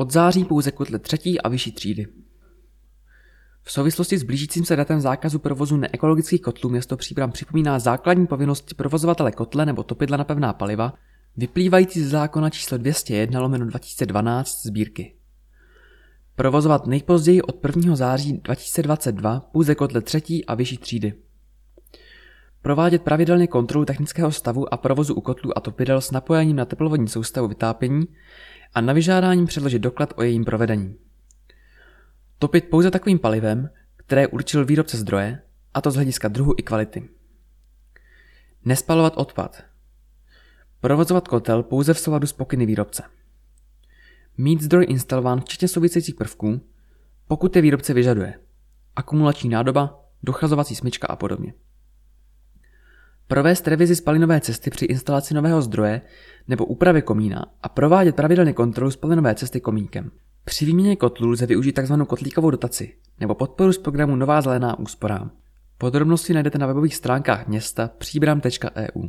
Od září pouze kotle třetí a vyšší třídy. V souvislosti s blížícím se datem zákazu provozu neekologických kotlů město Příbram připomíná základní povinnosti provozovatele kotle nebo topidla na pevná paliva, vyplývající z zákona číslo 201 lomeno 2012 sbírky. Provozovat nejpozději od 1. září 2022 pouze kotle třetí a vyšší třídy. Provádět pravidelně kontrolu technického stavu a provozu u kotlů a topidel s napojením na teplovodní soustavu vytápění a na vyžádání předložit doklad o jejím provedení. Topit pouze takovým palivem, které určil výrobce zdroje, a to z hlediska druhu i kvality. Nespalovat odpad. Provozovat kotel pouze v souladu s pokyny výrobce. Mít zdroj instalován včetně souvisejících prvků, pokud je výrobce vyžaduje. Akumulační nádoba, dochazovací smyčka a podobně. Provést revizi spalinové cesty při instalaci nového zdroje nebo úpravy komína a provádět pravidelně kontrolu spalinové cesty komínkem. Při výměně kotlů lze využít tzv. kotlíkovou dotaci nebo podporu z programu Nová zelená úsporám. Podrobnosti najdete na webových stránkách města příbram.eu.